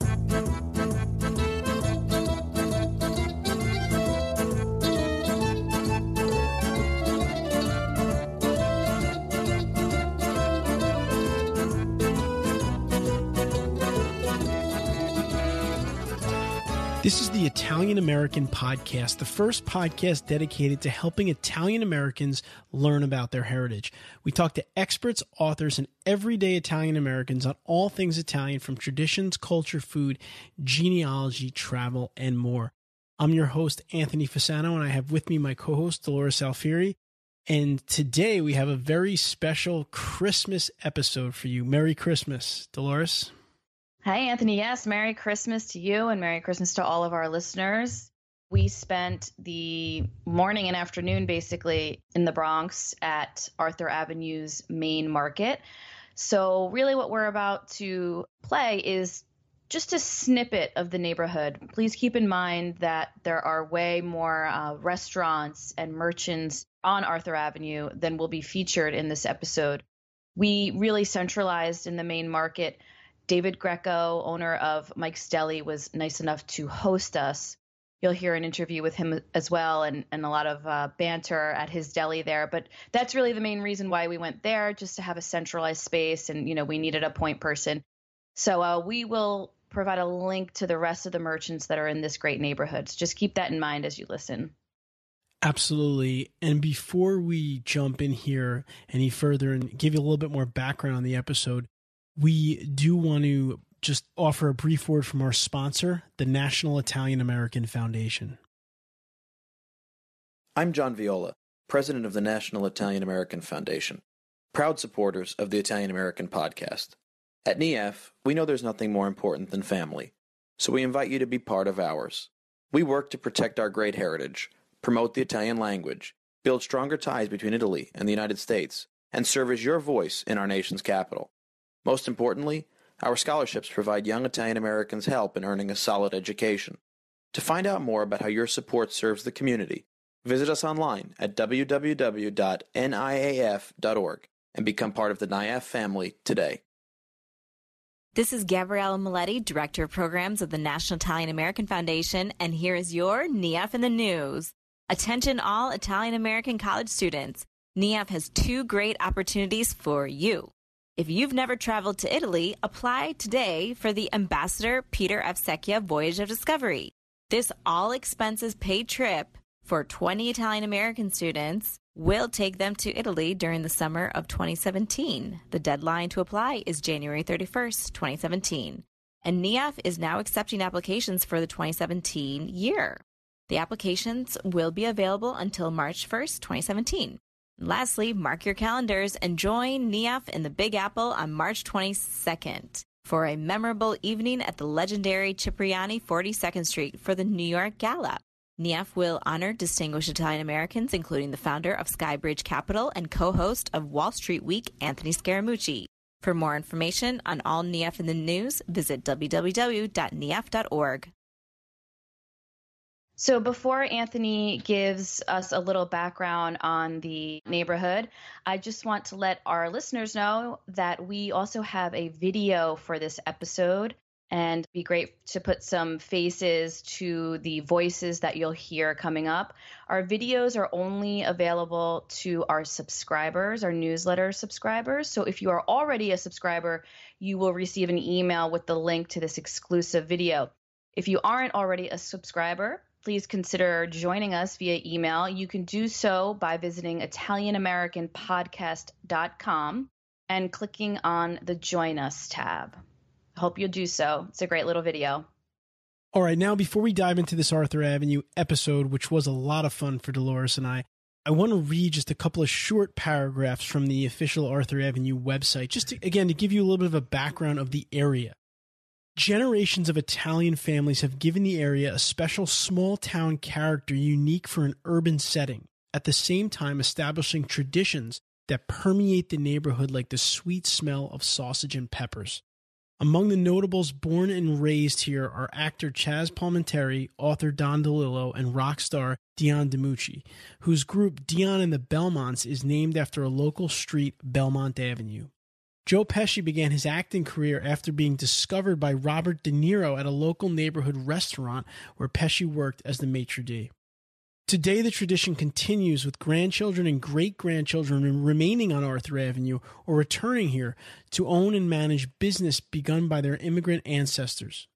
Thank you. This is the Italian American Podcast, the first podcast dedicated to helping Italian Americans learn about their heritage. We talk to experts, authors, and everyday Italian Americans on all things Italian from traditions, culture, food, genealogy, travel, and more. I'm your host, Anthony Fasano, and I have with me my co host, Dolores Alfieri. And today we have a very special Christmas episode for you. Merry Christmas, Dolores. Hi, Anthony. Yes, Merry Christmas to you and Merry Christmas to all of our listeners. We spent the morning and afternoon basically in the Bronx at Arthur Avenue's main market. So, really, what we're about to play is just a snippet of the neighborhood. Please keep in mind that there are way more uh, restaurants and merchants on Arthur Avenue than will be featured in this episode. We really centralized in the main market David Greco, owner of Mike's Deli, was nice enough to host us. You'll hear an interview with him as well and, and a lot of uh, banter at his deli there. But that's really the main reason why we went there, just to have a centralized space. And, you know, we needed a point person. So uh, we will provide a link to the rest of the merchants that are in this great neighborhood. So just keep that in mind as you listen. Absolutely. And before we jump in here any further and give you a little bit more background on the episode, we do want to just offer a brief word from our sponsor, the National Italian American Foundation. I'm John Viola, president of the National Italian American Foundation, proud supporters of the Italian American podcast. At NIAF, we know there's nothing more important than family, so we invite you to be part of ours. We work to protect our great heritage, promote the Italian language, build stronger ties between Italy and the United States, and serve as your voice in our nation's capital. Most importantly, our scholarships provide young Italian Americans help in earning a solid education. To find out more about how your support serves the community, visit us online at www.niaf.org and become part of the NIAF family today. This is Gabriella Maletti, Director of Programs of the National Italian American Foundation, and here is your NIAF in the News. Attention all Italian American college students. NIAF has two great opportunities for you. If you've never traveled to Italy, apply today for the Ambassador Peter F. Secchia Voyage of Discovery. This all expenses paid trip for 20 Italian American students will take them to Italy during the summer of 2017. The deadline to apply is January 31st, 2017. And NIAF is now accepting applications for the 2017 year. The applications will be available until March 1st, 2017. Lastly, mark your calendars and join NIAF in the Big Apple on March 22nd for a memorable evening at the legendary Cipriani 42nd Street for the New York Gala. NIAF will honor distinguished Italian Americans, including the founder of Skybridge Capital and co host of Wall Street Week, Anthony Scaramucci. For more information on all NIAF in the news, visit www.niaf.org. So, before Anthony gives us a little background on the neighborhood, I just want to let our listeners know that we also have a video for this episode and be great to put some faces to the voices that you'll hear coming up. Our videos are only available to our subscribers, our newsletter subscribers. So if you are already a subscriber, you will receive an email with the link to this exclusive video. If you aren't already a subscriber, please consider joining us via email. You can do so by visiting ItalianAmericanPodcast.com and clicking on the Join Us tab. Hope you'll do so. It's a great little video. All right, now before we dive into this Arthur Avenue episode, which was a lot of fun for Dolores and I, I want to read just a couple of short paragraphs from the official Arthur Avenue website, just to, again to give you a little bit of a background of the area. Generations of Italian families have given the area a special small town character unique for an urban setting, at the same time establishing traditions that permeate the neighborhood like the sweet smell of sausage and peppers. Among the notables born and raised here are actor Chazz Palminteri, author Don DeLillo, and rock star Dion DiMucci, whose group Dion and the Belmonts is named after a local street, Belmont Avenue. Joe Pesci began his acting career after being discovered by Robert De Niro at a local neighborhood restaurant where Pesci worked as the maitre d'. Today, the tradition continues with grandchildren and great grandchildren remaining on Arthur Avenue or returning here to own and manage business begun by their immigrant ancestors.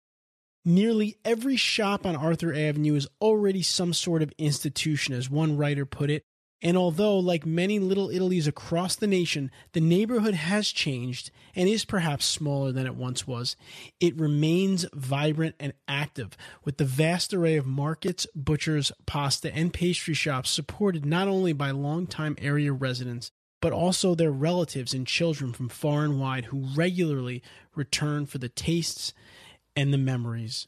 Nearly every shop on Arthur Avenue is already some sort of institution, as one writer put it, and although, like many little Italies across the nation, the neighborhood has changed and is perhaps smaller than it once was, it remains vibrant and active, with the vast array of markets, butchers, pasta, and pastry shops supported not only by longtime area residents, but also their relatives and children from far and wide who regularly return for the tastes and the memories.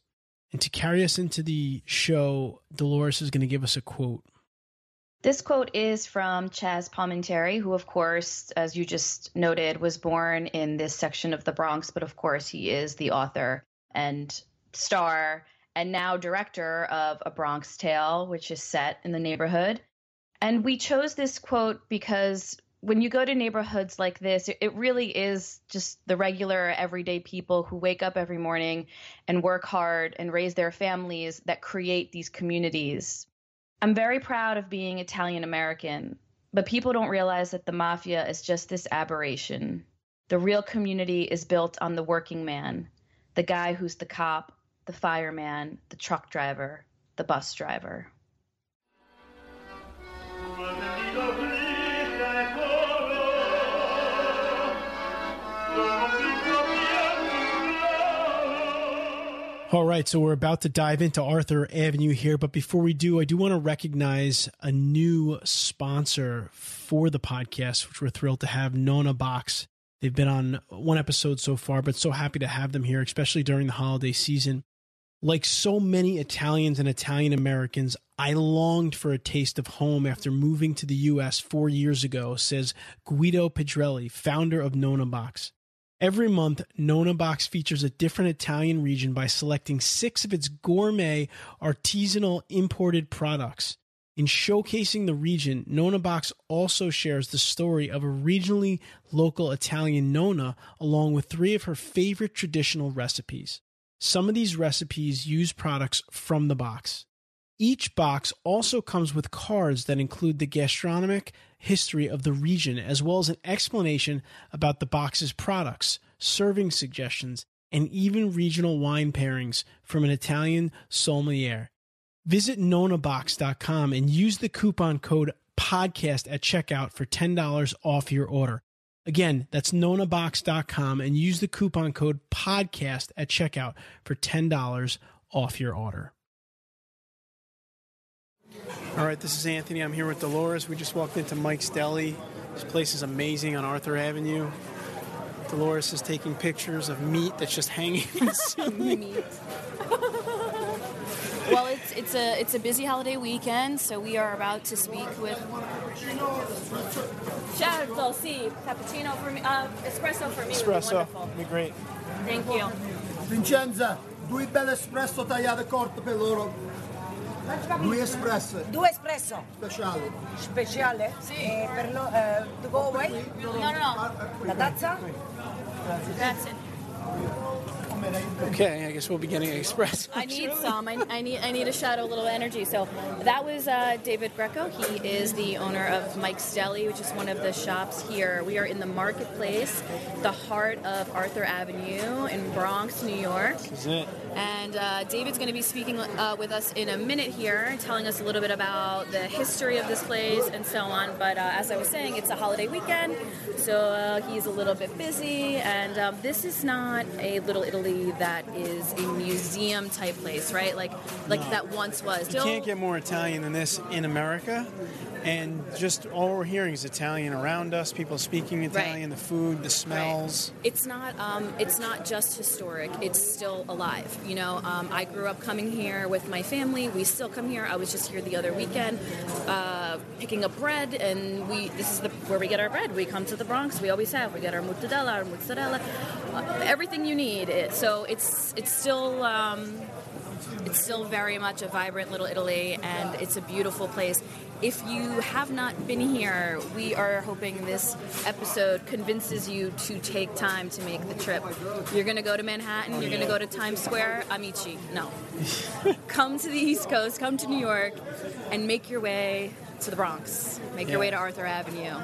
And to carry us into the show, Dolores is going to give us a quote. This quote is from Chazz Palminteri, who, of course, as you just noted, was born in this section of the Bronx, but of course, he is the author and star and now director of A Bronx Tale, which is set in the neighborhood. And we chose this quote because when you go to neighborhoods like this, it really is just the regular, everyday people who wake up every morning and work hard and raise their families that create these communities I'm very proud of being Italian American, but people don't realize that the mafia is just this aberration. The real community is built on the working man, the guy who's the cop, the fireman, the truck driver, the bus driver. All right, so we're about to dive into Arthur Avenue here, but before we do, I do want to recognize a new sponsor for the podcast, which we're thrilled to have, Nonna Box. They've been on one episode so far, but so happy to have them here, especially during the holiday season. Like so many Italians and Italian Americans, I longed for a taste of home after moving to the U.S. four years ago, says Guido Pedrelli, founder of Nonna Box. Every month, Nonna Box features a different Italian region by selecting six of its gourmet, artisanal imported products. In showcasing the region, Nonna Box also shares the story of a regionally local Italian Nona along with three of her favorite traditional recipes. Some of these recipes use products from the box. Each box also comes with cards that include the gastronomic history of the region, as well as an explanation about the box's products, serving suggestions, and even regional wine pairings from an Italian sommelier. Visit nonnabox.com and use the coupon code podcast at checkout for $10 off your order. Again, that's nonnabox.com and use the coupon code podcast at checkout for $10 off your order. All right, this is Anthony. I'm here with Dolores. We just walked into Mike's Deli. This place is amazing on Arthur Avenue. Dolores is taking pictures of meat that's just hanging. meat. well, it's it's a it's a busy holiday weekend, so we are about to speak with. Certo, sì, cappuccino for me, uh, espresso for me. Espresso, would be, be great. Thank you. Vincenza, due belle espresso tagliate corte per loro. Due espresso. Due espresso. Speciale. Speciale? Sì. E per lo, eh, to go away? No, no, no. La tazza? Grazie. Okay, I guess we'll be getting an espresso. I need some. I, I, need I need a shot of a little energy. So that was uh, David Greco. He is the owner of Mike's Deli, which is one of the shops here. We are in the marketplace, the heart of Arthur Avenue in Bronx, New York. This is it. And uh, David's going to be speaking uh, with us in a minute here, telling us a little bit about the history of this place and so on. But uh, as I was saying, it's a holiday weekend, so uh, he's a little bit busy. And um, this is not a Little Italy that is a museum type place, right? Like like no. that once was. You can't get more Italian than this in America. And just all we're hearing is Italian around us. People speaking Italian, the food, the smells. It's not. Um, it's not just historic. It's still alive. You know, um, I grew up coming here with my family. We still come here. I was just here the other weekend, uh, picking up bread, and we. This is the where we get our bread. We come to the Bronx. We always have. We get our mortadella, our mozzarella, uh, everything you need. It, so it's it's still. Um, it's still very much a vibrant little Italy, and it's a beautiful place. If you have not been here, we are hoping this episode convinces you to take time to make the trip. You're going to go to Manhattan, you're going to go to Times Square, Amici. No. come to the East Coast, come to New York, and make your way to the Bronx. Make your way to Arthur Avenue.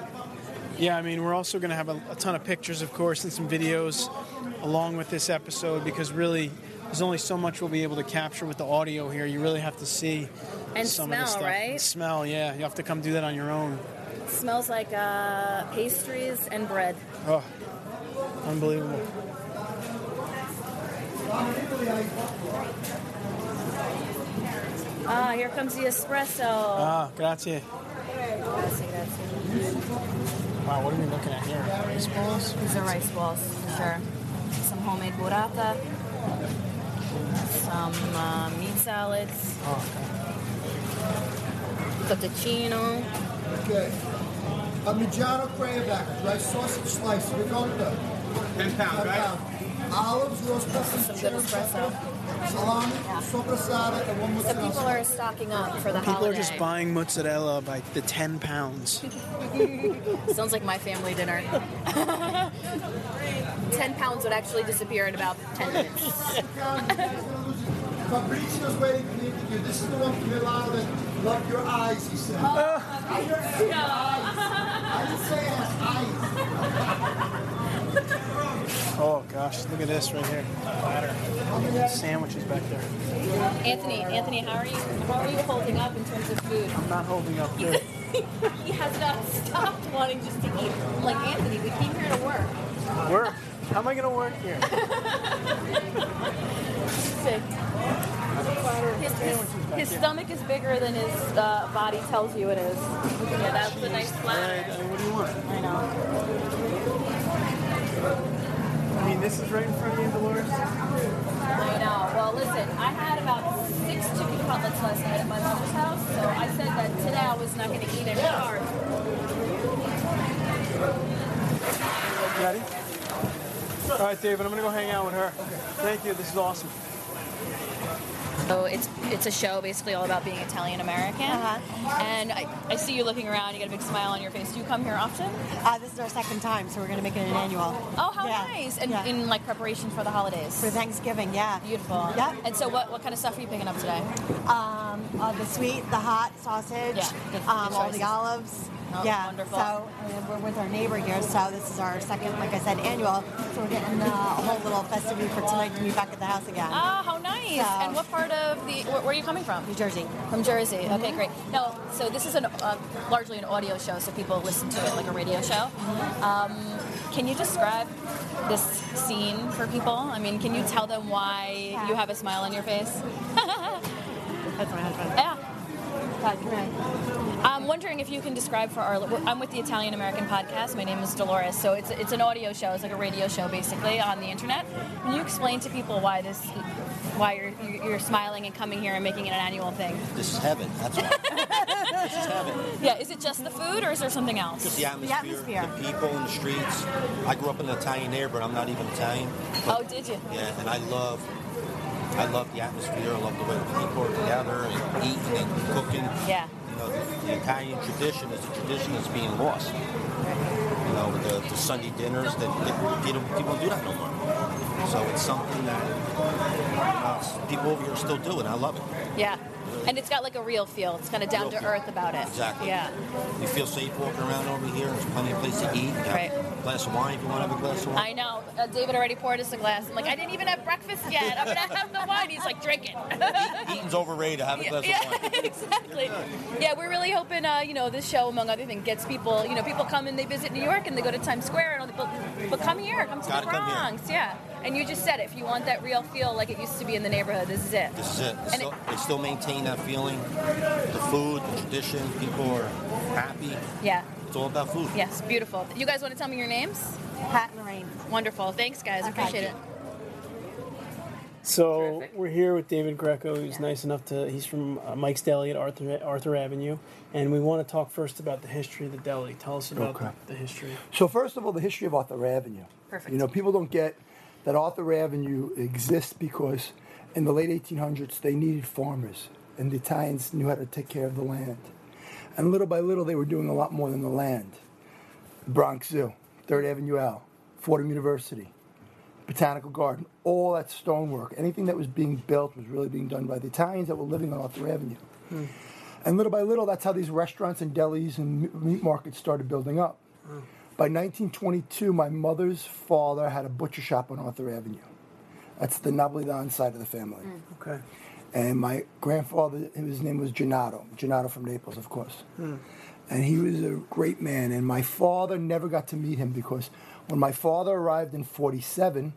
Yeah, I mean, we're also going to have a, a ton of pictures, of course, and some videos along with this episode because really there's only so much we'll be able to capture with the audio here. You really have to see And some of the smell, stuff. right? And smell, yeah. You have to come do that on your own. smells like uh, pastries and bread. Oh, unbelievable. Ah, here comes the espresso. Ah, grazie. Grazie, grazie. Wow, what are we looking at here? Rice balls? These are rice balls, for sure. Some homemade burrata. Some uh, meat salads. Oh, Fettuccine. Okay. Parmigiano cranberry, dry sausage slice, ricotta. 10 pounds, right? Olives, roast peppers, Some good cherry espresso. Pepper, salami, sopressata, and one So people are stocking up for the People holiday. are just buying mozzarella by the 10 pounds. Sounds like my family dinner. Ten pounds would actually disappear in about ten minutes. Fabrizio's waiting to meet you. This is the one from Milano that loved your eyes, he said. Oh. I didn't say it has eyes. Oh, gosh, look at this right here. Platter. Sandwiches back there. Anthony, Anthony, how are you? How are you holding up in terms of food? I'm not holding up good. he has not stopped wanting just to eat. I'm like Anthony, we came here to work. Work? How am I going to work here? Sick. His, his, his stomach is bigger than his uh, body tells you it is. Yeah, that's a nice Right, platter. I what do you want? I know. This is right in front of you, Dolores. I know. Well, listen, I had about six chicken cutlets last night at my mother's house, so I said that today I was not going to eat any carbs. Ready? All right, David, I'm going to go hang out with her. Thank you. This is awesome. So it's it's a show basically all about being Italian American. And I, I see you looking around. You got a big smile on your face. Do you come here often? Uh, this is our second time, so we're going to make it an annual. Oh, how Yeah. nice! And Yeah. in like preparation for the holidays. For Thanksgiving, yeah. Beautiful. Yeah. And so, what, what kind of stuff are you picking up today? Um, uh, the sweet, the hot sausage, Yeah, good- good um, all the olives. Oh, yeah. wonderful. So we're with our neighbor here, so this is our second, like I said, annual. So we're getting uh, a whole little festivity for tonight to be back at the house again. Ah, how nice! So- and what part of the where, where are you coming from? New Jersey. From Jersey. Okay, great. No, so this is an uh, largely an audio show, so people listen to it like a radio show. Um, can you describe this scene for people? I mean, can you tell them why Yeah. you have a smile on your face? That's my husband. yeah. God. I'm wondering if you can describe for our. I'm with the Italian American podcast. My name is Dolores. So it's it's an audio show. It's like a radio show basically on the internet. Can you explain to people why this, why you're you're smiling and coming here and making it an annual thing? This is heaven. That's why. this is heaven. Yeah. Is it just the food or is there something else? Just the atmosphere, atmosphere. the people in the streets. I grew up in an Italian neighborhood. I'm not even Italian. Oh, did you? Yeah, and I love, I love the atmosphere. I love the way the people are together and eating and cooking. Yeah. You know, the, Italian tradition is a tradition that's being lost. You know, the, the Sunday dinners that, that people, people do that no more. So it's something that uh, people over here still do, and I love it. Yeah. And it's got like a real feel. It's kind of down to feel. earth about it. Exactly. Yeah. You feel safe walking around over here. There's plenty of place to eat. Right. A glass of wine if you want to have a glass of wine. I know. Uh, David already poured us a glass. I'm like, I didn't even have breakfast yet. I'm gonna have the wine. He's like, drink it. Eating's overrated. Have a glass yeah, of wine. exactly. Yeah, we're really hoping, uh, you know, this show, among other things, gets people. You know, people come and they visit New York and they go to Times Square and all the, but, but come here, come to Gotta the come here. Bronx. Yeah. And you just said it. If you want that real feel like it used to be in the neighborhood, this is it. This is it. They And still, they still maintain that feeling. The food, the tradition, people are happy. Yeah. It's all about food. Yes, beautiful. You guys want to tell me your names? Pat and Lorraine. Wonderful. Thanks, guys. I appreciate it. So we're here with David Greco, who's nice enough to. He's from uh, Mike's Deli at Arthur Arthur Avenue, and we want to talk first about the history of the deli. Tell us about Okay. the, the history. So first of all, the history of Arthur Avenue. Perfect. You know, people don't get that Arthur Avenue exists because in the late 1800s they needed farmers, and the Italians knew how to take care of the land. And little by little, they were doing a lot more than the land. Bronx Zoo, Third Avenue L, Fordham University, Botanical Garden, all that stonework, anything that was being built was really being done by the Italians that were living on Arthur Avenue. Hmm. And little by little, that's how these restaurants and delis and meat markets started building up. Hmm. By 1922, my mother's father had a butcher shop on Arthur Avenue. That's the Napolitan side of the family. Mm. Okay. And my grandfather, his name was Gennaro, Gennaro from Naples, of course. Mm. And he was a great man. And my father never got to meet him because when my father arrived in 47,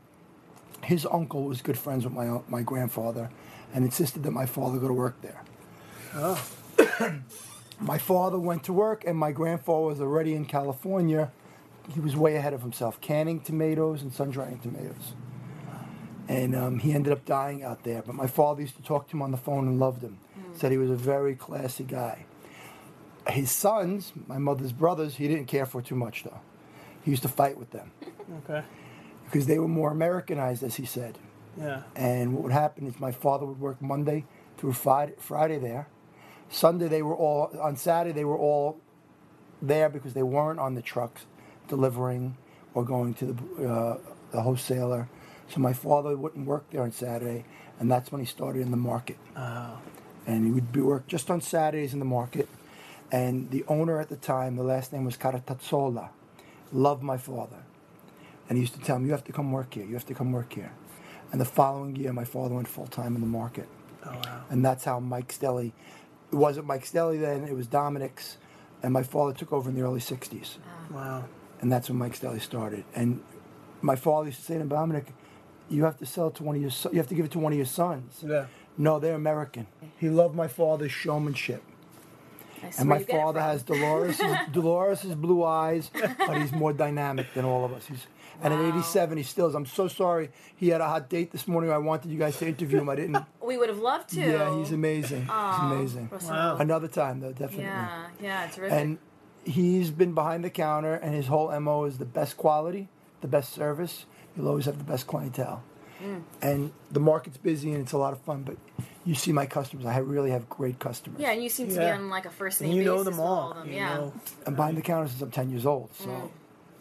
his uncle was good friends with my, my grandfather and insisted that my father go to work there. Oh. my father went to work, and my grandfather was already in California. He was way ahead of himself, canning tomatoes and sun drying tomatoes. And um, he ended up dying out there. But my father used to talk to him on the phone and loved him. Said he was a very classy guy. His sons, my mother's brothers, he didn't care for too much though. He used to fight with them Okay. because they were more Americanized, as he said. Yeah. And what would happen is my father would work Monday through Friday, Friday there. Sunday they were all on Saturday they were all there because they weren't on the trucks delivering or going to the, uh, the wholesaler. So my father wouldn't work there on Saturday, and that's when he started in the market. And he would be work just on Saturdays in the market. And the owner at the time, the last name was Caratazzola, loved my father. And he used to tell him, You have to come work here. You have to come work here. And the following year, my father went full time in the market. Oh wow. And that's how Mike's Deli, it wasn't Mike's Deli then, it was Dominic's. And my father took over in the early 60s. Wow. And that's when Mike's Deli started. And my father used to say to him, Dominic, you have to sell it to one of your, so- you have to give it to one of your sons. Yeah. No, they're American. He loved my father's showmanship. And my father has Dolores' Dolores's blue eyes, but he's more dynamic than all of us. He's and at 87 he still is. I'm so sorry. He had a hot date this morning. I wanted you guys to interview him. I didn't. We would have loved to. Yeah, he's amazing. he's amazing. Wow. Another time though, definitely. Yeah, yeah, terrific. And he's been behind the counter, and his whole mo is the best quality, the best service. You'll always have the best clientele. Mm. And the market's busy and it's a lot of fun, but you see my customers. I really have great customers. yeah, and you seem to Yeah. be on like a first And name you know them all all. of them. You yeah. know. I'm behind the counter since I'm 10 years old. So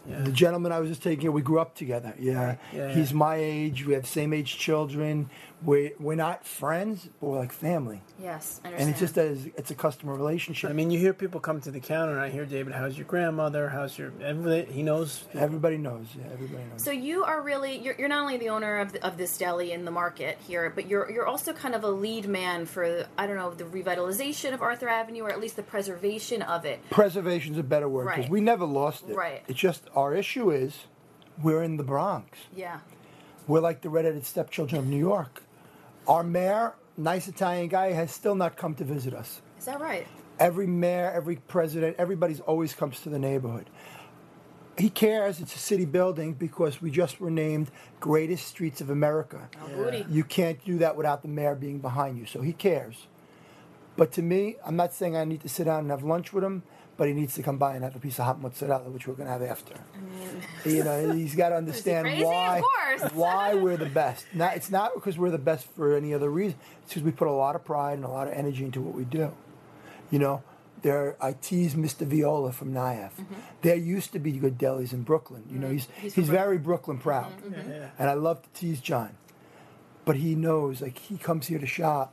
Mm. the gentleman I was just taking, we grew up together. Yeah, Yeah, he's my age. We have same age children. We we're not friends, but we're like family. Yes, I And understand. it's just a, it's a customer relationship. I mean, you hear people come to the counter, and I hear David, "How's your grandmother? How's your?" Everything he knows. everybody knows. Yeah, everybody knows. So you are really you're, you're not only the owner of, the, of this deli in the market here, but you're you're also kind of a lead man for I don't know the revitalization of Arthur Avenue or at least the preservation of it. Preservation is a better word because Right. we never lost it. Right. It's just our issue is we're in the Bronx. Yeah. We're like the redheaded stepchildren of New York. Our mayor, nice Italian guy, has still not come to visit us. Is that right? Every mayor, every president, everybody's always comes to the neighborhood. He cares. It's a city building because we just were named greatest streets of America. Oh, booty. You can't do that without the mayor being behind you. So he cares. But to me, I'm not saying I need to sit down and have lunch with him, but he needs to come by and have a piece of hot mozzarella, which we're going to have after. You know, he's got to understand crazy? Of why course. why we're the best. Not, it's not because we're the best for any other reason. It's because we put a lot of pride and a lot of energy into what we do. You know, there I tease Mr. Viola from NIAF. Mm-hmm. There used to be good delis in Brooklyn. You know, mm-hmm. he's he's, very Brooklyn proud, mm-hmm. and I love to tease John. But he knows, like he comes here to shop.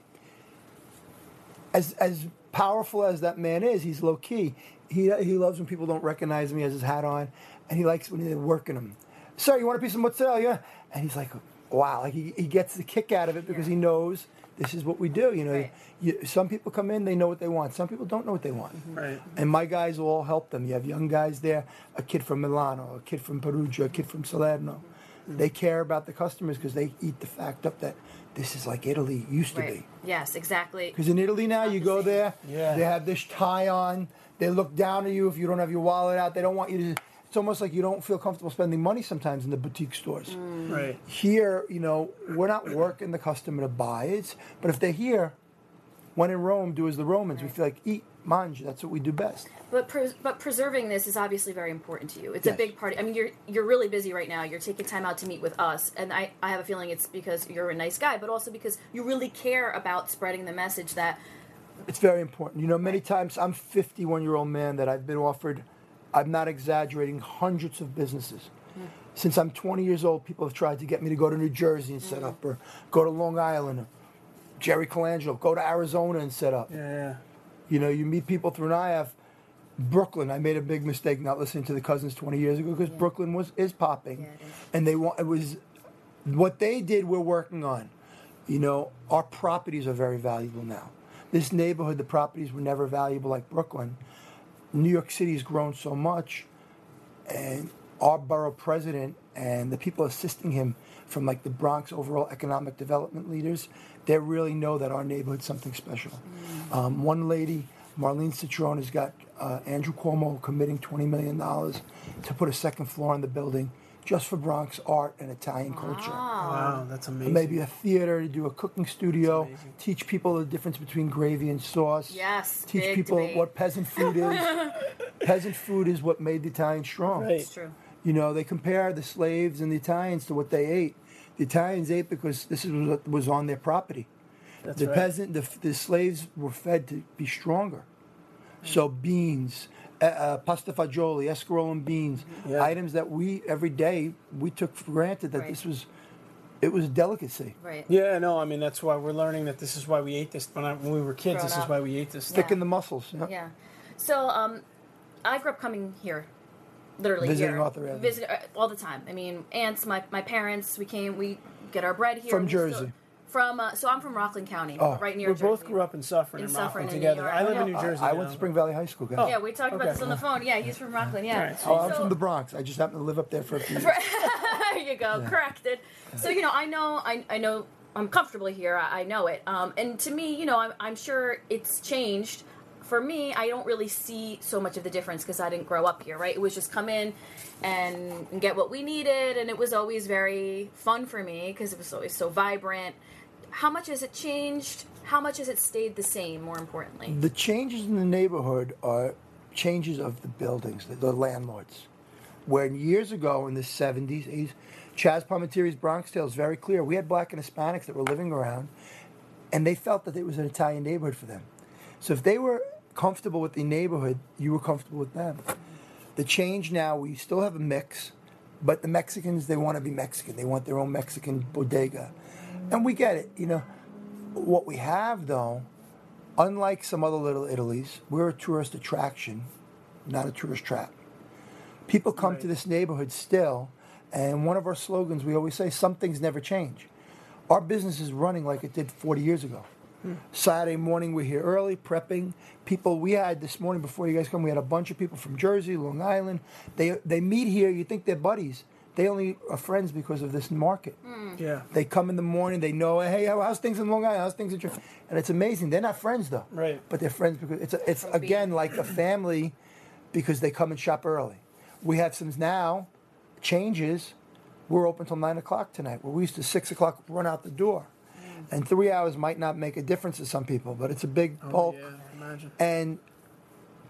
As as powerful as that man is, he's low key. He he loves when people don't recognize me as his hat on, and he likes when they're working him. Sir, you want a piece of mozzarella? Yeah. And he's like, wow, like he, he gets the kick out of it because he knows this is what we do. You know, Right. you, some people come in, they know what they want. Some people don't know what they want. Mm-hmm. Right. And my guys will all help them. You have young guys there, a kid from Milano, a kid from Perugia, a kid from Salerno. They care about the customers because they eat the fact up that this is like Italy used to be. Yes, exactly. Because in Italy now, you go there, Yeah. they have this tie on. They look down at you if you don't have your wallet out. They don't want you to. It's almost like you don't feel comfortable spending money sometimes in the boutique stores. Mm. Right. Here, you know, we're not working the customer to buy it, but if they're here, when in Rome, do as the Romans. We feel like eat, mange. That's what we do best. But pres- but preserving this is obviously very important to you. It's a big part. I mean, you're you're really busy right now. You're taking time out to meet with us, and I I have a feeling it's because you're a nice guy, but also because you really care about spreading the message that It's very important. You know, many times I'm 51 year old man that I've been offered. I'm not exaggerating. Hundreds of businesses. Hmm. Since I'm 20 years old, people have tried to get me to go to New Jersey and set hmm. up, or go to Long Island, or Jerry Colangelo, go to Arizona and set up. Yeah, yeah. You know, you meet people through NIAF. Brooklyn, I made a big mistake not listening to the cousins 20 years ago because Brooklyn was is popping, and they want it was what they did. We're working on. You know, our properties are very valuable now. This neighborhood, the properties were never valuable like Brooklyn. New York City has grown so much, and our borough president and the people assisting him from like the Bronx overall economic development leaders, they really know that our neighborhood's something special. Um, one lady, Marlene Cintron, has got uh, Andrew Cuomo committing $20 million to put a second floor on the building just for Bronx art and Italian culture. Wow, that's amazing. Maybe a theater to do a cooking studio, teach people the difference between gravy and sauce. Yes, Teach big people debate. what peasant food is. peasant food is what made the Italians strong. Right. it's true. You know, they compare the slaves and the Italians to what they ate. The Italians ate because this is what was on their property. That's the right. peasant, the, the slaves were fed to be stronger. So beans, uh, uh, pasta fagioli, escarole and beans, Yeah. items that we every day we took for granted that Right. this was, it was a delicacy. Right. Yeah, no, I mean that's why we're learning that this is why we ate this when, I, when we were kids. Grown this is why we ate this. Yeah. Thicken the muscles. Yeah. Yeah. So um, I grew up coming here, literally Visiting here, Arthur Avenue. visit uh, all the time. I mean, aunts, my my parents, we came, we get our bread here From we still- Jersey. from uh, so I'm from Rockland County, Oh. right near We both grew up in Suffern In and Suffern Rockland in together. I live in New Jersey. I now. went to Spring Valley High School, guys. Yeah, we talked about this on the phone. Yeah, he's from Rockland. Yeah. All right, Oh, I'm So- from the Bronx. I just happened to live up there for a few years. there you go, corrected. So you know, I know, I, I know, I'm comfortable here. I, I know it. Um, and to me, you know, I'm, I'm sure it's changed. For me, I don't really see so much of the difference because I didn't grow up here, right? It was just come in and, get what we needed, and it was always very fun for me because it was always so vibrant. How much has it changed? How much has it stayed the same? More importantly, The changes in the neighborhood are changes of the buildings, the, the landlords. Where years ago in the 70s, 80s, Chazz Palminteri's Bronx Tale is very clear. We had black and Hispanics that were living around, and they felt that it was an Italian neighborhood for them. So if they were comfortable with the neighborhood, you were comfortable with them. The change now, we still have a mix, but the Mexicans, they want to be Mexican. They want their own Mexican bodega. And we get it, you know. What we have, though, unlike some other little Italies, we're a tourist attraction, not a tourist trap. People come to this neighborhood still, and one of our slogans we always say, some things never change. Our business is running like it did 40 years ago. Saturday morning, we're here early, prepping. People, we had this morning before you guys come, we had a bunch of people from Jersey, Long Island. They, they meet here, you think they're buddies. They only are friends because of this market. Yeah. They come in the morning, they know, hey, how's things in Long Island? How's things in Jersey? And it's amazing. They're not friends though. Right. But they're friends because it's a, it's again like a family because they come and shop early. We have some now changes. We're open till nine o'clock tonight. Where we used to six o'clock run out the door, and three hours might not make a difference to some people, but it's a big oh, bulk. Oh, Yeah, imagine. And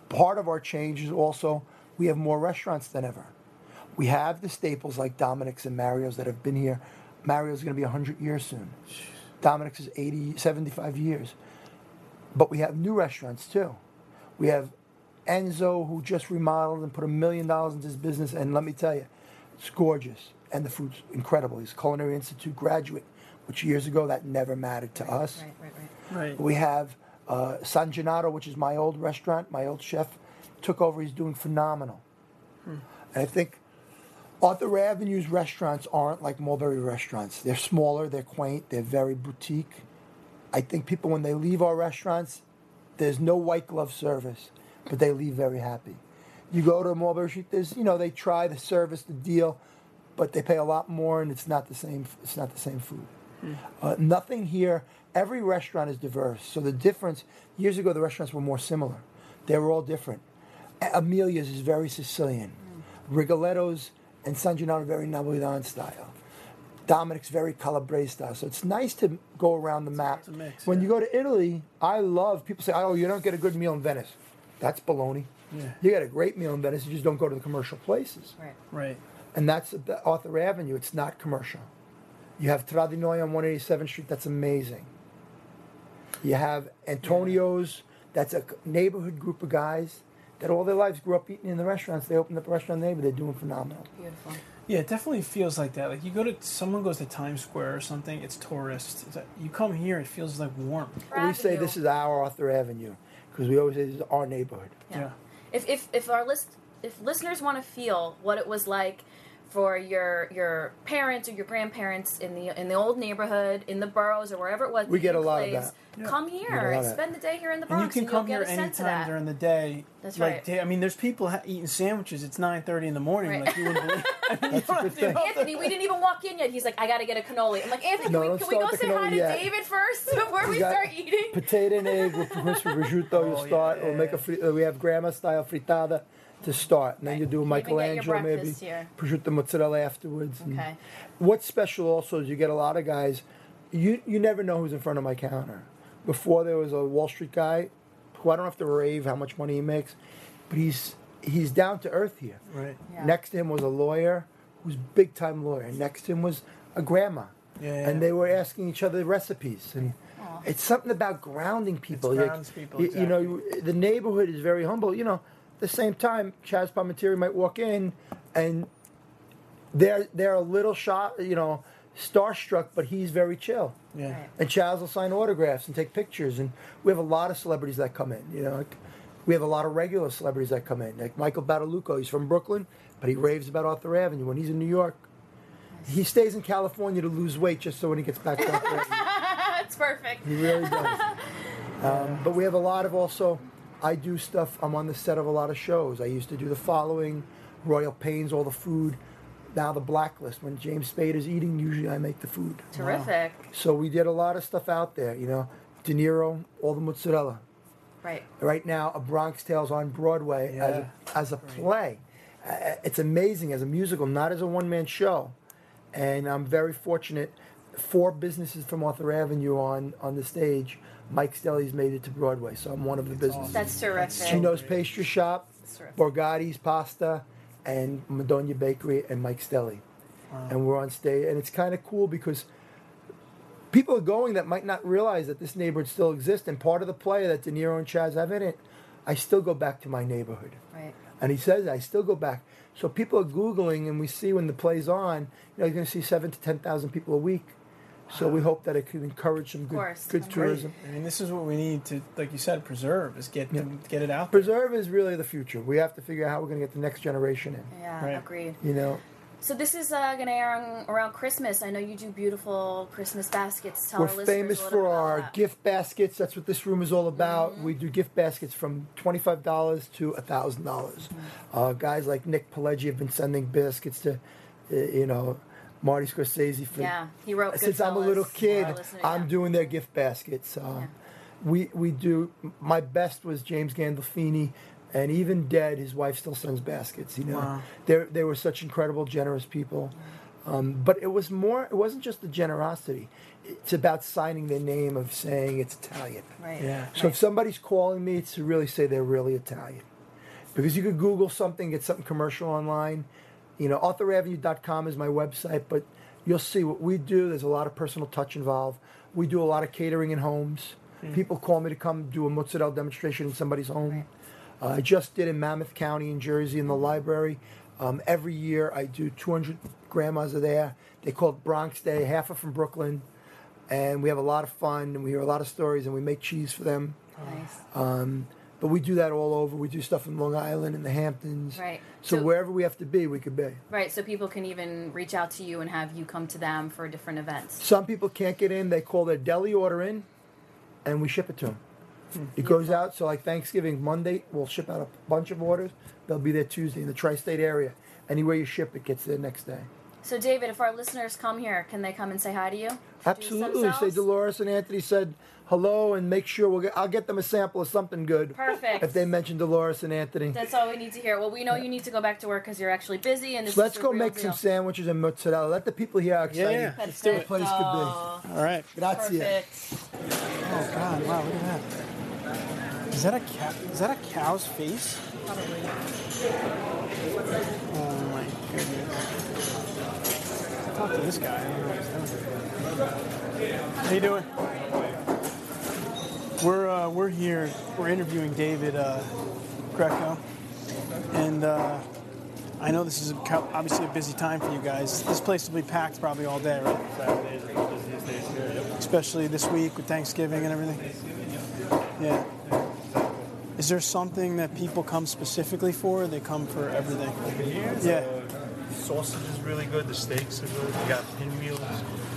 part of our change is also we have more restaurants than ever. We have the staples like Dominic's and Mario's that have been here. Mario's going to be 100 years soon. Dominic's is 80, 75 years. But we have new restaurants too. We have Enzo who just remodeled and put a million dollars into his business. And let me tell you, it's gorgeous. And the food's incredible. He's a Culinary Institute graduate, which years ago that never mattered to us. right, right, right. Right. We have uh, San Gennaro, which is my old restaurant. My old chef took over. He's doing phenomenal. And I think Arthur Avenue's restaurants aren't like Mulberry restaurants. They're smaller, they're quaint, they're very boutique. I think people, when they leave our restaurants, there's no white glove service, but they leave very happy. You go to Mulberry Street, there's, you know, they try the service, the deal, but they pay a lot more, and it's not the same. It's not the same food. Uh, nothing here. Every restaurant is diverse. So the difference. Years ago, the restaurants were more similar. They were all different. Amelia's is very Sicilian. Rigoletto's and San Gennaro are very Napolitan style. Dominic's very Calabrese style. So it's nice to go around the map. mix, when you go to Italy, I love people say, "Oh, you don't get a good meal in Venice." That's baloney. Yeah. You get a great meal in Venice. You just don't go to the commercial places. Right. Right. And that's the Arthur Avenue. It's not commercial. You have Tra Di Noi on 187th Street. That's amazing. You have Antonio's. That's a neighborhood group of guys that all their lives grew up eating in the restaurants. They opened up a restaurant in the neighborhood. They're doing phenomenal. Beautiful. Yeah, it definitely feels like that. Like you go to someone goes to Times Square or something, it's tourist. It's like, you come here, it feels like warm. we say this is our Arthur Avenue because we always say this is our neighborhood. Yeah. If if if our list if listeners want to feel what it was like for your your parents or your grandparents in the in the old neighborhood in the boroughs or wherever it was, We get a lot of plays, that. Come We get a here, lot of that. spend the day here in the And you can and, come here get a anytime during the day. That's like, right. day- I mean, there's people ha- eating sandwiches. It's nine thirty in the morning. Right. Like you wouldn't believe. I mean, That's you a good thing. Anthony, we didn't even walk in yet. He's like, I gotta get a cannoli. I'm like, Anthony, No, can we, can we go say hi cannoli to yet. David first before we got start eating? Potato and egg with crispy prosciutto. You'll Oh, yeah, start. yeah, We'll make a. Fri- uh, we have grandma style frittata to start, and then you do a You even get your Michelangelo maybe breakfast here. prosciutto mozzarella afterwards. and Okay. What's special also is you get a lot of guys. You you never know who's in front of my counter. Before there was a Wall Street guy, who I don't have to rave how much money he makes, but he's he's down to earth here. Right. Yeah. Next to him was a lawyer, who's big time lawyer. Next to him was a grandma, Yeah, yeah. and they were asking each other recipes. And it's something about grounding people. It Like, grounds people, you, you know, the neighborhood is very humble. You know, at the same time, Chazz Palminteri might walk in, and they're they're a little shot, you know, starstruck, but he's very chill. Yeah. Right. And Chazz will sign autographs and take pictures. And we have a lot of celebrities that come in. You know, like, we have a lot of regular celebrities that come in. Like Michael Badalucco, he's from Brooklyn, but he raves about Arthur Avenue. When he's in New York, he stays in California to lose weight just so when he gets back to Arthur Avenue. That's perfect. He really does. Um, but we have a lot of also. I do stuff. I'm on the set of a lot of shows. I used to do the following, Royal Pains, all the food. Now the Blacklist. When James Spader is eating, usually I make the food. Terrific. So we did a lot of stuff out there. You know, De Niro, all the mozzarella. Right. Right now, A Bronx Tales on Broadway as, a, as a play. Uh, it's amazing as a musical, not as a one man show. And I'm very fortunate. Four businesses from Arthur Avenue on, on the stage. Mike's Deli's made it to Broadway, so I'm one of the businesses. That's terrific. Gino's Pastry Shop, That's. Borgatti's Pasta, and Madonia Bakery and Mike's Deli. And we're on stage, and it's kind of cool because people are going that might not realize that this neighborhood still exists. And part of the play that De Niro and Chazz have in it, I still go back to my neighborhood. Right. And he says, I still go back. So people are Googling, and we see when the play's on, you know, you're going to see seven to 10,000 people a week. So we hope that it can encourage some good, course. good Great. tourism. I mean, this is what we need to, like you said, preserve. Is get them, get it out. there. Preserve is really the future. We have to figure out how we're going to get the next generation in. Yeah, Right. agreed. You know, So this is uh, going to air on, around Christmas. I know you do beautiful Christmas baskets. Tell we're our famous a for about our that. gift baskets. That's what this room is all about. Mm-hmm. We do gift baskets from twenty-five dollars to thousand dollars. Mm-hmm. Uh, guys like Nick Pileggi have been sending baskets to, uh, you know, Marty Scorsese for Yeah, he wrote since I'm a little kid. I'm yeah. doing their gift baskets. Uh, We we do. My best was James Gandolfini, and even dead, his wife still sends baskets. You know, Wow. they they were such incredible, generous people. Um, but it was more. It wasn't just the generosity. It's about signing their name of saying it's Italian. Right. Yeah. So if somebody's calling me, it's to really say they're really Italian. Because you could Google something, get something commercial online you know, arthuravenue.com is my website, but you'll see what we do. There's a lot of personal touch involved. We do a lot of catering in homes. Mm. People call me to come do a mozzarella demonstration in somebody's home. Right. Uh, I just did in Monmouth County in Jersey in the mm-hmm. library. Um, every year I do 200 grandmas are there. They call it Bronx Day. Half are from Brooklyn, and we have a lot of fun and we hear a lot of stories and we make cheese for them. Nice. Um, but we do that all over. We do stuff in Long Island and the Hamptons. Right. So, So- wherever we have to be, we could be. Right, so people can even reach out to you and have you come to them for different events. Some people can't get in. They call their deli order in, and we ship it to them. Hmm. It goes out. So like Thanksgiving Monday, we'll ship out a bunch of orders. They'll be there Tuesday in the tri-state area. Anywhere you ship, it gets there next day. So, David, if our listeners come here, can they come and say hi to you? Absolutely. Say? Dolores and Anthony said hello, and make sure we'll get, I'll get them a sample of something good. Perfect. If they mention Dolores and Anthony. That's all we need to hear. Well, we know you need to go back to work because you're actually busy, and this So let's is go the real make some sandwiches and mozzarella. Let the people here how excited Yeah, the let's do it. place could All right. be. Grazie. Perfect. Oh God! Wow! Look at that. Is that a cow? Is that a cow's face? Oh my goodness! Talk to this guy. I don't know what he's doing. How you doing? We're uh, we're here. We're interviewing David uh, Greco, and uh, I know this is a, obviously a busy time for you guys. This place will be packed probably all day, right? Especially this week with Thanksgiving and everything. Yeah. Is there something that people come specifically for? Or they come for everything. Yeah. The sausage is really good. The steaks are good. We got pinwheels,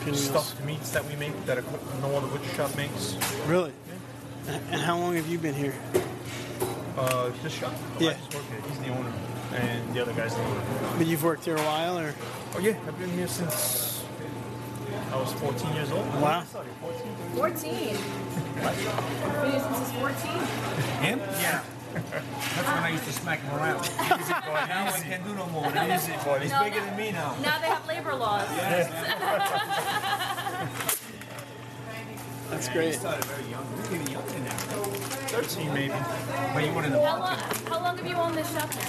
Pinwheels. stuffed meats that we make that are, no other butcher shop makes. Really? Yeah. And how long have you been here? Uh, this shop. Yeah. I just work here. He's the owner, and the other guy's the owner. But you've worked here a while, or? Oh yeah, I've been here since I was 14 years old. Wow. 14. Been here since 14. Him? Yeah. That's when I used to smack him around. Easy boy, now I can't do no more. Easy boy. He's No, bigger no. than me now. Now they have labor laws. That's great. started very young. You're even younger than that. 13 maybe. But you wanted to how, long, how long have you owned this shop here?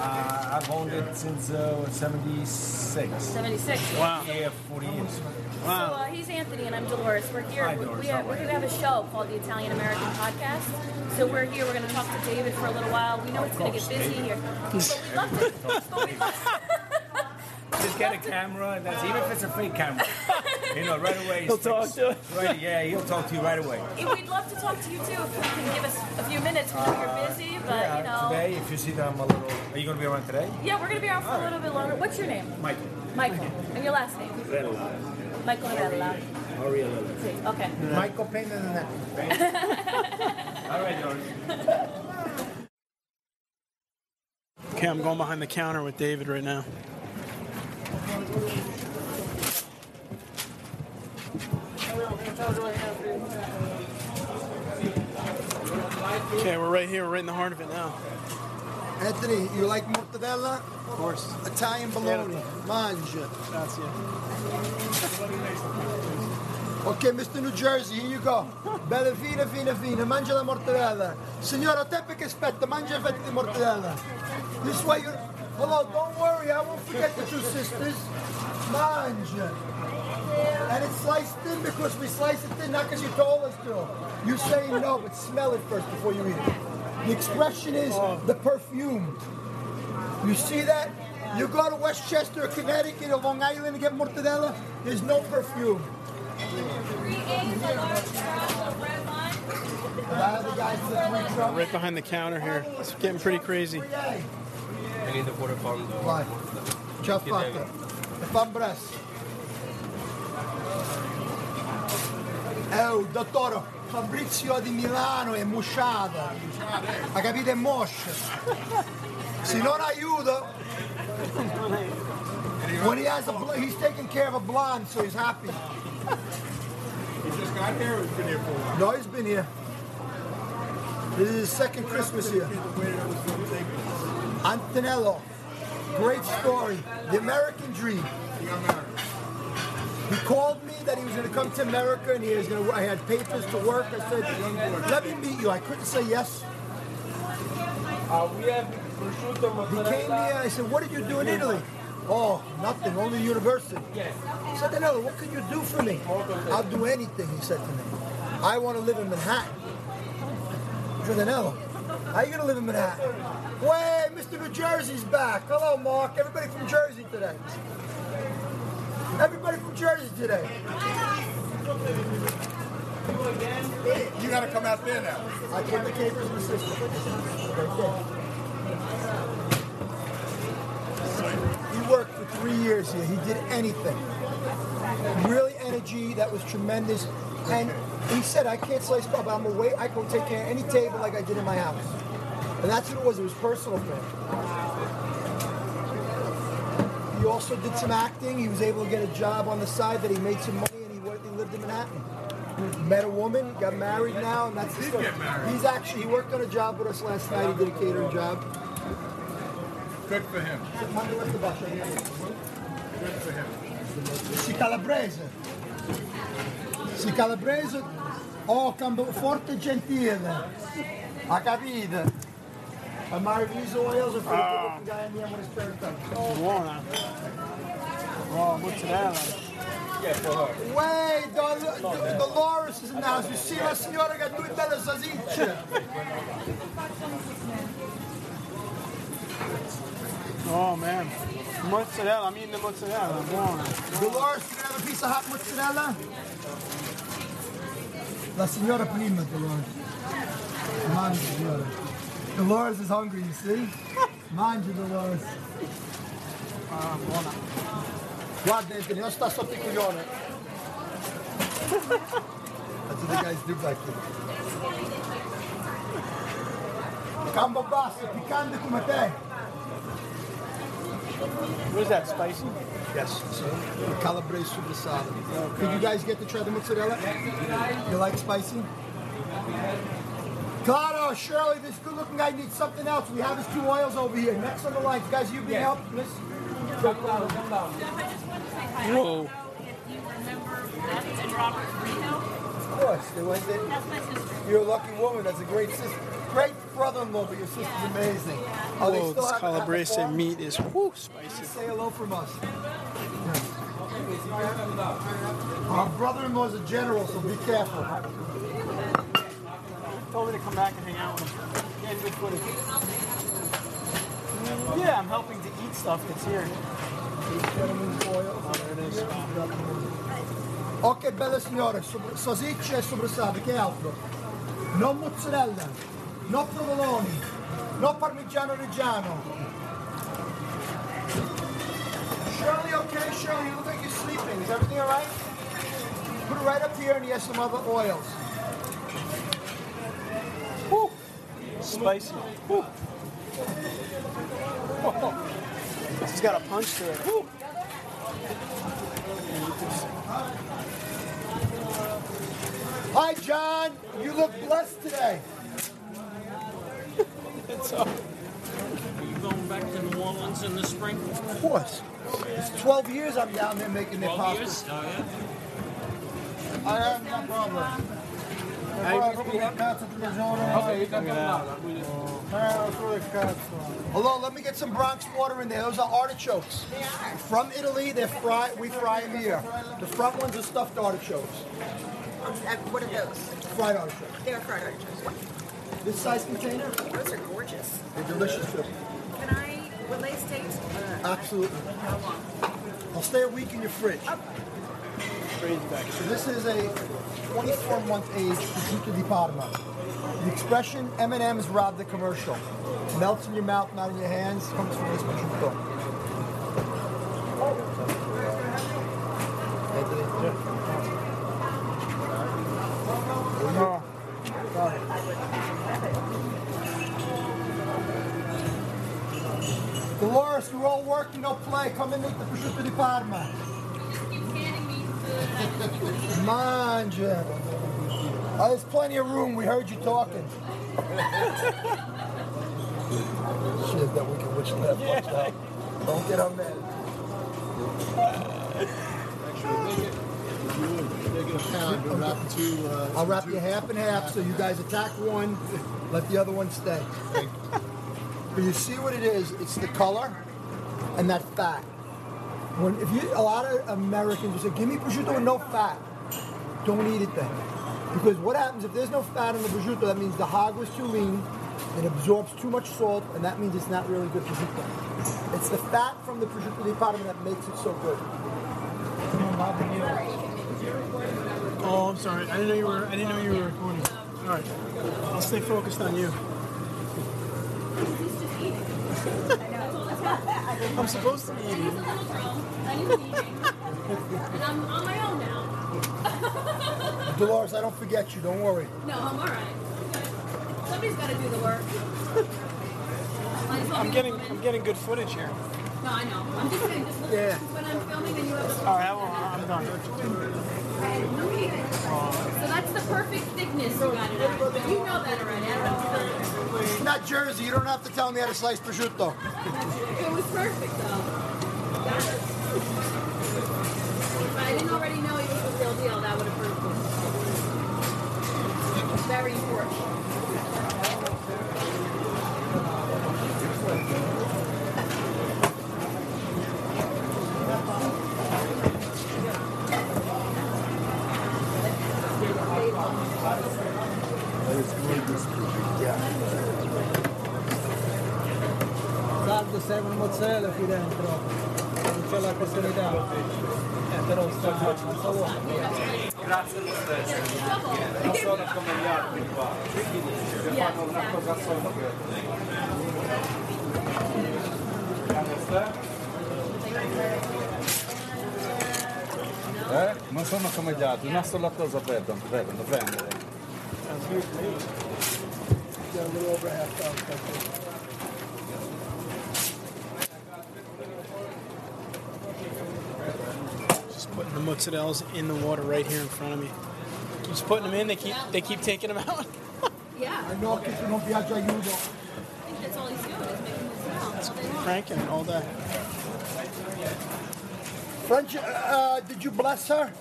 Uh, I've owned it since uh, 76. 76. Wow. Yeah, 40 years. So uh, he's Anthony and I'm Dolores. We're here. Hi, we, Dolores. we, are, we're going to have a show called the Italian American Podcast. So we're here. We're going to talk to David for a little while. We know it's going to get busy here, but we love to. But we love, Just get a camera, and that's even if it's a fake camera. You know, right away. He'll talk to it. Right, yeah, he'll talk to you right away. we'd love to talk to you too. If you can give us a few minutes. We know you're busy, but yeah, you know. today, if you see that I'm a little. Are you going to be around today? Yeah, we're going to be around for a little bit longer. What's your name? Michael. Michael. And your last name? Michael Rella. Okay. Michael Pena than that. All right, George. Okay, I'm going behind the counter with David right now. Okay, we're right here. We're right in the heart of it now. Anthony, you like mortadella? Of course. Italian bologna. Mangia. Grazie. Ok, Mr. New Jersey, here you go. Bella fine, fine, fine. Mangia la mortadella. Signora, tempo che aspetta, mangia il fetto di mortadella. This way you... Hello, don't worry, I won't forget the two sisters. Mangia. And it's sliced thin because we slice it thin, not because you told us to. You say no, but smell it first before you eat it. The expression is oh. the perfume. You see that? You go to Westchester, Connecticut, or Long Island to get mortadella, there's no perfume. Right behind the counter here. It's getting pretty crazy. I need the quarter pound. Vai. Ciao fatto. E. Oh, dottore, Fabrizio di Milano è musciata. Ha capito? È moscia. Se non aiuto. When he has a, bl- he's taking care of a blonde, so he's happy. He just got here or he's been here for a while? No, he's been here. This is his second Christmas here. Antonello, great story. The American dream. He called me that he was going to come to America and he was going to. I had papers to work. I said, "Let me meet you." I couldn't say yes. Uh, we have prosciutto, He came here. I said, "What did you do in Italy?" Oh, nothing. Only university. I said, "Antonello, what can you do for me?" I'll do anything. He said to me. I want to live in Manhattan. I said, "Antonello, how you going to live in Manhattan?" Wait, Mr. New Jersey's back. Hello, Mark. Everybody from Jersey today. Everybody from Jersey today. You got to come out there now. I came to Capers with sister. He worked for three years here. He did anything. Really energy. That was tremendous. And he said, I can't slice pie, but I'm away. I can take care of any table like I did in my house. And that's what it was. It was personal for him. he also did some acting. He was able to get a job on the side that he made some money and he lived in Manhattan. Met a woman, got married now, and that's the story. He's actually, he worked on a job with us last night. He did a catering job. Good for him. Good for him. Si calabrese. Si calabrese. Oh, campo forte e gentile. Ha capito? A Marvi's oils are for the ah. guy in the end when it's turned up. Buona. Oh, mozzarella. Yeah, for her. Wait, Dol- Dol- Dolores is in the house. You see la signora che ha due belle salsicce. Oh man. Mozzarella, I'm eating the mozzarella. Buona. Dolores, can I have a piece of hot mozzarella? La signora prima, Dolores. Mangi, signora. Dolores is hungry, you see? Mangi, Dolores. Ah, buona. Guarda, Anthony, non sta sotto il coglione. That's what the guys do back here. Cambo basso, piccante come te. What is that, spicy? Yes, so calabrese super salad. Did you guys get to try the mozzarella? You like spicy? Claro, Shirley, this good looking guy needs something else. We have his two oils over here. Next on the line. Guys, you being helped, miss? Whoa. Of course, they went there. You're a lucky woman. That's a great sister. Great brother-in-law, but your sister's amazing. Oh, Whoa, this have- have the calabrese meat is whoo spicy. Say hello from us. Our brother-in-law's a general, so be careful. told me to come back and hang out with him. Getting good footage. Yeah, I'm helping to eat stuff that's here. Oh. Oh che belle signore, salsiccia e soprassalto, che altro? No mozzarella, no provoloni, no parmigiano reggiano. Shirley, okay, Shirley, you look like you're sleeping. Is everything all right? Put it right up here and he has some other oils. Woo. Spicy. Woo. has got a punch to it. Woo. Hi, John. You look blessed today. It's uh, Are you going back to New Orleans in the spring? Of course. It's 12 years I'm down there making their 12 years? Oh, yeah. I have no problem. Hello, let me get some Bronx water in there. Those are artichokes. They are. From Italy, they're fried. We fry them here. The front ones are stuffed artichokes. What are those? Fried artichokes. They're fried artichokes. This size container? Those are gorgeous. They're delicious too. Can I, will they stay? Absolutely. how long? I'll stay a week in your fridge. So this is a 24 month age prosciutto di Parma. The expression M&M's robbed the commercial. Melts in your mouth, not in your hands, comes from this prosciutto. Oh. Dolores, you're all work, you don't play. Come and eat the prosciutto di Parma. Mangia. Oh, there's plenty of room. We heard you talking. Shit, that we can left, watch out. Don't get on that. I'll wrap you half and half so you guys attack one, let the other one stay. But you see what it is? It's the color and that fat. When if you a lot of Americans will say, "Give me prosciutto with no fat," don't eat it then, because what happens if there's no fat in the prosciutto? That means the hog was too lean, it absorbs too much salt, and that means it's not really good prosciutto. It's the fat from the prosciutto di Parma that makes it so good. Oh, I'm sorry. I didn't know you were. I didn't know you were recording. All right, I'll stay focused on you. I'm supposed to be eating. And I'm on my own now. Dolores, I don't forget you. Don't worry. No, I'm all right. Somebody's got to do the work. Might as well I'm getting. I'm getting good footage here. No, No, I know. I'm just saying, just look Yeah. when I'm filming and you have the All right, well, I'm done. So that's the perfect thickness you got it at. But you know that already. I don't have to tell you. It's not Jersey. You don't have to tell me how to slice prosciutto. It was perfect though. If I didn't already know he was the real deal, that would have proved it. Very important. Mozzarella qui dentro, non c'è la questione Eh, però sta sta buono. Grazie lo stesso. Non sono come gli altri qua. Quindi se fanno una cosa sola. Eh? Non sono come gli altri, una sola cosa vedono, vedono prendere. Mozzarellas in the water right here in front of me. Just putting them in. They keep they keep taking them out. Yeah. I know che non viaggio aiuto. I think that's all he's doing is making the smell. all day long. Cranking it all day. French, uh, did you bless her?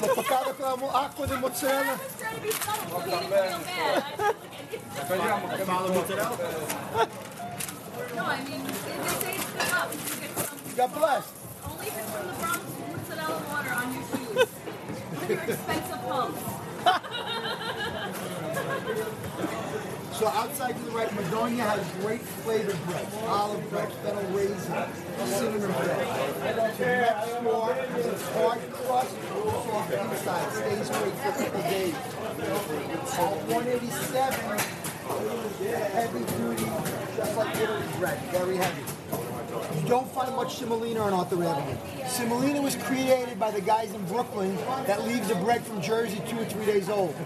L'ho toccata con la di mozzarella. Trying to be subtle so he didn't feel bad. No, I mean, they they say it's good up. You get some, God bless. only if it's So outside to the right, Madonia has great flavored bread. Olive bread, fennel raisin, cinnamon bread. So next door is a hard crust, soft inside, stays great for couple days. At 187, heavy duty, just like Italy bread, very heavy. You don't find much semolina on Arthur Avenue. Semolina was created by the guys in Brooklyn that leave the bread from Jersey two or three days old.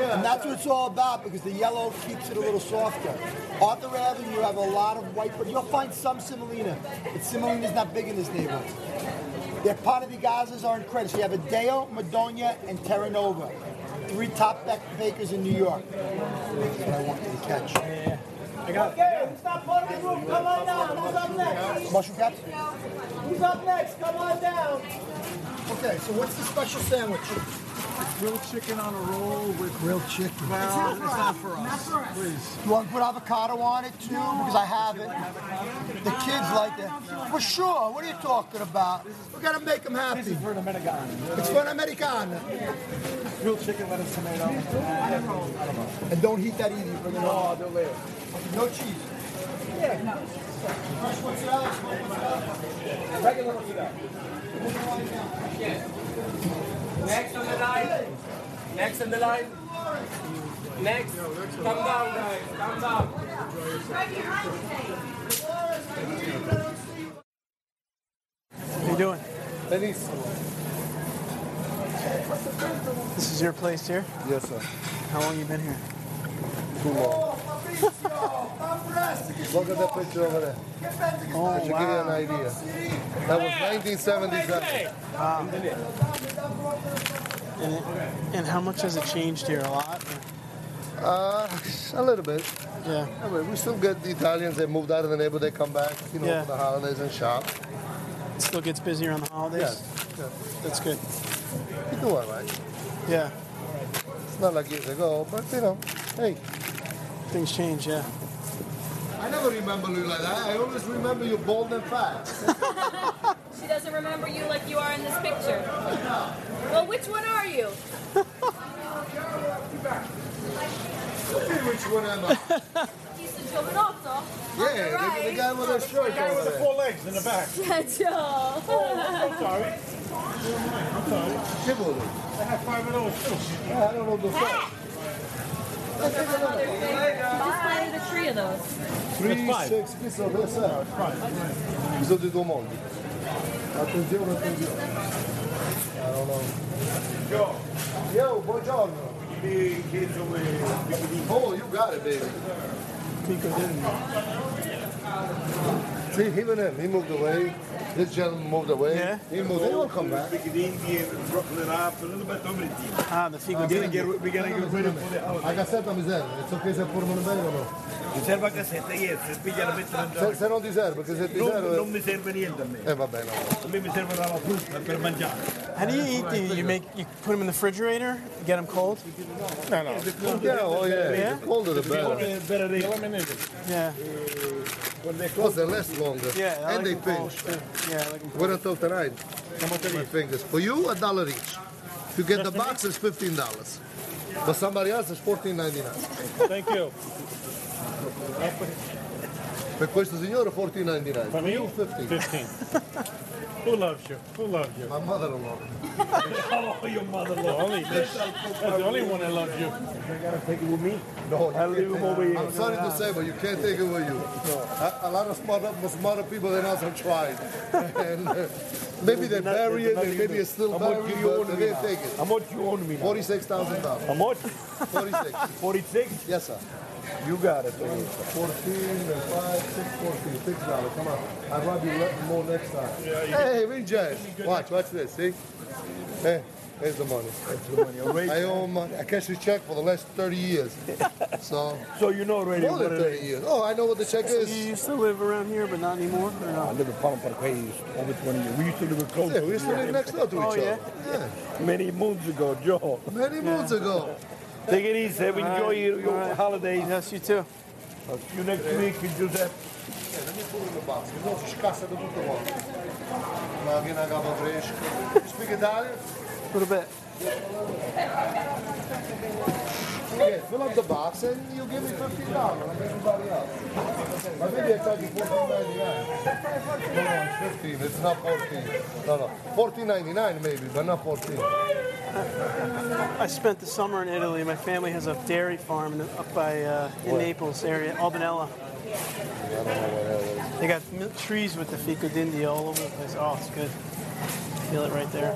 And that's what it's all about because the yellow keeps it a little softer. Arthur Avenue, you have a lot of white but You'll find some semolina, but semolina is not big in this neighborhood. They're part of the Gazas are in credit. So you have Addeo, Madonia, and Terra Nova. Three top back bakers in New York. That's what I want you to catch. I got Okay, who's not part of the group? Come on down. Who's up next? Mushroom caps? Who's up next? Come on down. Okay, so what's the special sandwich? Grilled chicken on a roll with Grilled chicken. Well, it's not for us. Please. You want to put avocado on it too? Because I have it. The kids like that. For sure. What are you talking about? We got to make them happy. This is for an Americano. It's for an Americana. Grilled chicken, lettuce, tomato. And don't heat that either. You bring it No, they'll later. No cheese. Yeah, no. Fresh mozzarella, smoked mozzarella. Regular mozzarella. Next on the line. Next on the line. Next. Come down, guys. Come down. How you doing? Benissimo. This is your place here. Yes, sir. How long you been here? Too long. Look at that picture over there. Oh I should give you an idea. That was 1977. Wow. And, it, and how much has it changed here? A lot. Uh, a little bit. Yeah. I mean, we still get the Italians that moved out of the neighborhood. They come back, you know, Yeah. for the holidays and shop. It still gets busier on the holidays. Yes. Yeah. That's good. You do all right. Yeah. It's not like years ago, but you know, hey. Things change. Yeah. I never remember you like that. I always remember you bald and fat. She doesn't remember you like you are in this picture. Well, which one are you? Which one am I? He's the giovanotto. Yeah, the, the guy with the shirt over there. legs in the back. Joe. I'm sorry. I'm sorry. Tivoli. I have five of those too. I don't know the fuck. Just planted a tree of those. Three, five. six, qui sono due sei. Ci sono di due mondi. Attenzione, attenzione. I don't know. Yo, buongiorno. Oh, you got it, baby. Pico didn't. See, even him, he moved away. This gentleman moved away. Yeah. He moved. They will come back. Ah, the figo We're gonna get, we're gonna get rid of it. A cassetta mi serve. It's okay se pure non bene o no? Serve a cassetta, yes, se piglia la metto Se, dentro. se non ti serve, perché se ti Non, serve... non mi serve niente a me. Eh vabbè, no. A me mi serve la frutta per mangiare. How do you eat these? You make you put them in the refrigerator, get them cold. No, no. Yeah, oh yeah. Yeah? The colder the better. Better they Yeah. Because they last longer. Yeah, I and like they pinch. Yeah, I like Wait until tonight. My fingers. For you, a dollar each. If you get the box, it's fifteen dollars. But somebody else is fourteen ninety nine. Thank you. Per questo signore 14.99. For me? 15. 15. Who loves you? Who loves you? My mother-in-law. oh, your mother-in-law. Only this. That's the only one that loves you. I gotta take it with me. No, you I'll can't leave him take over it. here. I'm sorry to say, but you can't take it with you. A, a lot of smarter, smarter people than us have tried. and uh, maybe they bury it, and maybe it's still How much buried, do you but owe they me didn't take it. How much you owe me? Forty-six thousand dollars. How much? Forty-six. 46? Yes, sir. You got it. Fourteen and five, six, fourteen. Six dollars. Come on. I'd rather you let more next time. hey, Vijay. Watch, watch this. See? Hey, here's the money. That's the money. Already. I owe money. Uh, I cashed a check for the last 30 years. So, So you know already more than it 30 is. years. Oh, I know what the check You is. used to live around here, but not anymore. Or I no? live in Pelham Parkway over 20 years. We used to live close. Yeah, we used to live next door to each Oh, yeah? other. Many moons ago, Joe. Yeah. Many months ago. Take it easy. Enjoy All right, your, your all right. holidays. Yes, you too. I'll see you next week in Giuseppe. Yeah, let me put it in the box. You know, ci scassa da tutto quanto. Macchina capo fresca. Speak Italian? A little bit. Yeah, fill up the box and you give me $15 like everybody else. But maybe I charge you $14.99. No, no, it's 15 It's not 14 No, no. $14.99 maybe, but not 14 I spent the summer in Italy. My family has a dairy farm up by uh, in Where? Naples area, Albanella. I don't know what that is. They got trees with the fico all over the place. Oh, it's good. Feel it right there.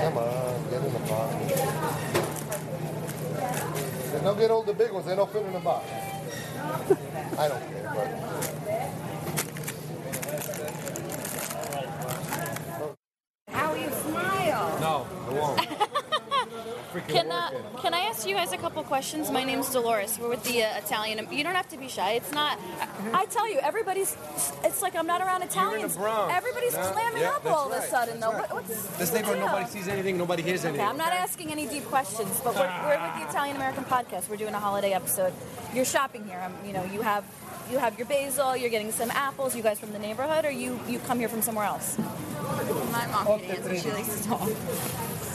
Come on, get in the box. They don't get all the big ones, they don't fit in the box. I don't care, How you smile? but no, I won't. Can uh, can I ask you guys a couple questions? My name's Dolores. We're with the uh, Italian. You don't have to be shy. It's not. I, I tell you, everybody's. It's like I'm not around Italians. Everybody's Yeah, clamming yeah, up all of a sudden, though. That's What, what's This neighborhood, nobody sees anything, nobody hears Okay, anything. I'm not asking any deep questions, but we're, we're with the Italian American podcast. We're doing a holiday episode. You're shopping here. Um, you know, you have you have your basil. You're getting some apples. You guys from the neighborhood, or you you come here from somewhere else? My mom is she likes to talk.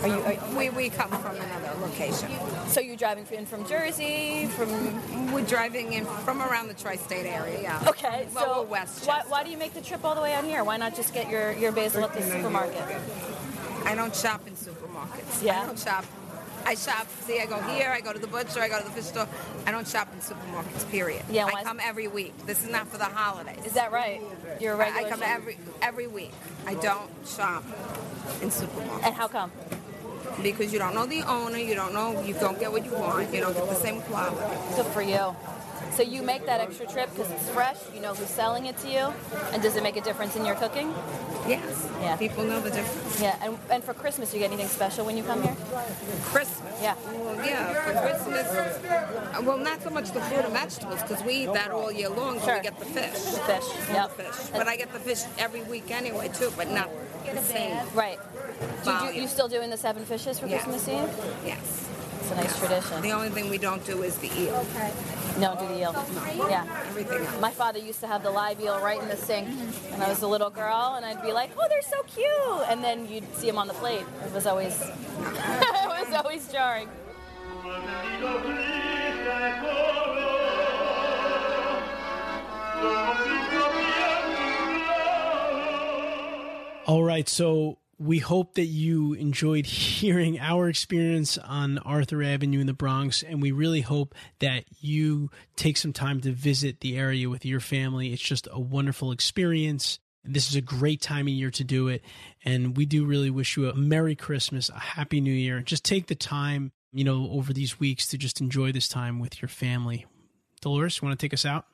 Are you? Are, We, we come from another location. so you're driving in from Jersey, from We're driving in from around the tri-state area, yeah. Okay, Well, so West why, why do you make the trip all the way out here? Why not just get your, your basil at the supermarket? I don't shop in supermarkets. Yeah? I don't shop. I shop. See, I go here. I go to the butcher. I go to the fish store. I don't shop in supermarkets. Period. Yeah, I come every week. This is not for the holidays. Is that right? You're a I- regular I come shopper? every every week. I don't shop in supermarkets. And how come? Because you don't know the owner. You don't know. You don't get what you want. You don't get the same quality. Good for you. So you make that extra trip because it's fresh. You know who's selling it to you, and does it make a difference in your cooking? Yes. Yeah. People know the difference. Yeah. And, and for Christmas, you get anything special when you come here? Christmas. Yeah. Well, yeah, for Christmas. Well, not so much the fruit and vegetables because we eat that all year long. So Sure. we get the fish. The fish. Yep. Fish. But I get the fish every week anyway too, but not the same. Right. Do you, do, you still doing the seven fishes for Yes. Christmas Eve? Yes. It's a nice tradition. The only thing we don't do is the eel. No, do the eel. Yeah. Everything else. My father used to have the live eel right in the sink, and I was a little girl, and I'd be like, "Oh, they're so cute," and then you'd see them on the plate. It was always, it was always jarring. All right, so we hope that you enjoyed hearing our experience on Arthur Avenue in the Bronx, and we really hope that you take some time to visit the area with your family. It's just a wonderful experience. This is a great time of year to do it, and we do really wish you a Merry Christmas, a Happy New Year. Just take the time you know, over these weeks to just enjoy this time with your family. Dolores, you want to take us out?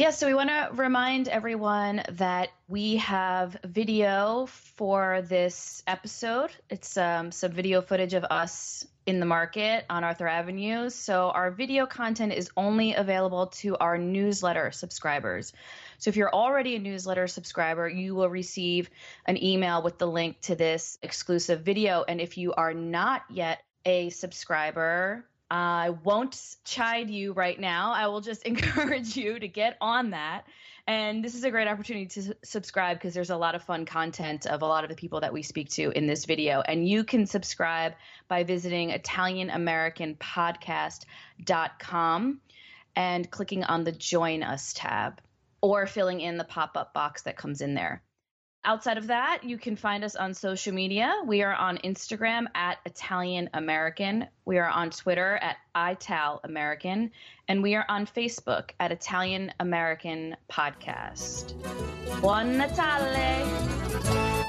Yeah, so we want to remind everyone that we have video for this episode. It's um, some video footage of us in the market on Arthur Avenue. So our video content is only available to our newsletter subscribers. So if you're already a newsletter subscriber, you will receive an email with the link to this exclusive video. And if you are not yet a subscriber, I won't chide you right now. I will just encourage you to get on that. And this is a great opportunity to subscribe because there's a lot of fun content of a lot of the people that we speak to in this video. And you can subscribe by visiting ItalianAmericanPodcast.com and clicking on the Join Us tab or filling in the pop up box that comes in there. Outside of that, you can find us on social media. We are on Instagram at Italian American. We are on Twitter at Ital American. And we are on Facebook at Italian American Podcast. Buon Natale!